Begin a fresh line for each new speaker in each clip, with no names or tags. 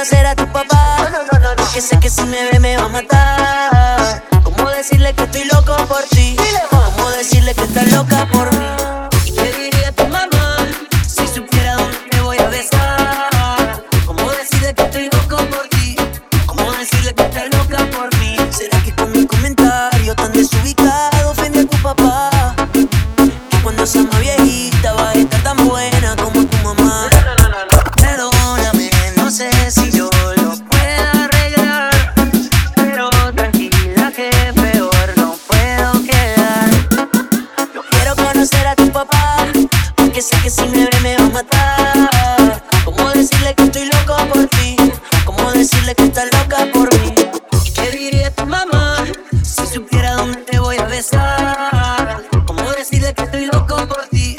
conocer a tu papá. Que sé que si me ve me va a matar. ¿Cómo decirle que estoy loco por ti? ¿Cómo decirle que estás loca por mí? Conocer a tu papá, sé que si me me va a matar. ¿Cómo decirle que estoy loco por ti? ¿Cómo decirle que estás loca por mí? ¿Y qué diría tu mamá si supiera dónde te voy a besar? ¿Cómo decirle que estoy loco por ti?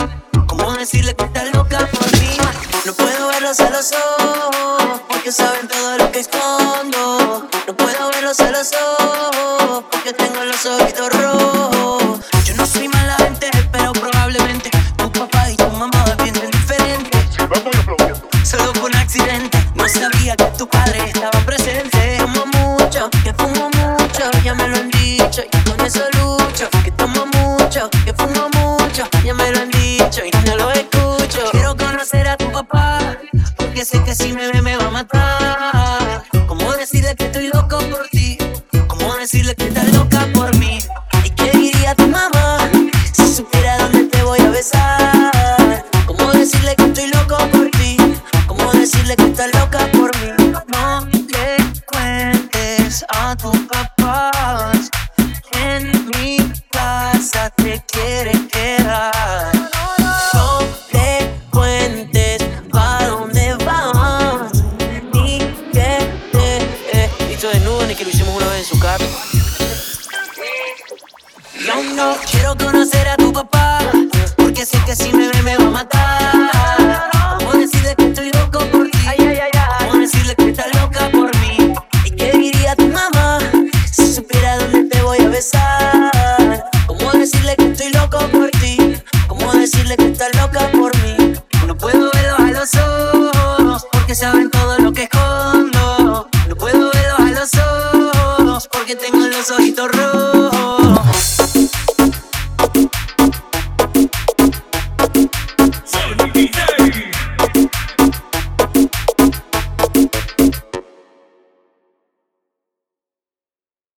¿Cómo decirle que estás loca por mí? No puedo verlos a los ojos, porque saben todo lo que escondo. No puedo verlos a los ojos, porque tengo los ojitos rojos. Que tu padre estaba presente. Tomo mucho, que fumo mucho, ya me lo han dicho, y con eso lucho. Que tomo mucho, que fumo mucho, ya me lo han dicho, y no lo escucho. Quiero conocer a tu papá, porque sé que si me ve me va a matar. ¿Cómo decirle que estoy loco por ti? ¿Cómo decirle que estás loca por mí? dile que loca por mí. No le cuentes a tus papás. En mi casa te quiere quedar. No le cuentes para dónde vas. Ni que te he visto desnudo ni que lo hicimos una vez en su carro. Yo no quiero conocer a tu papá. Porque sé que si me ve me va a matar. los ojitos rojos.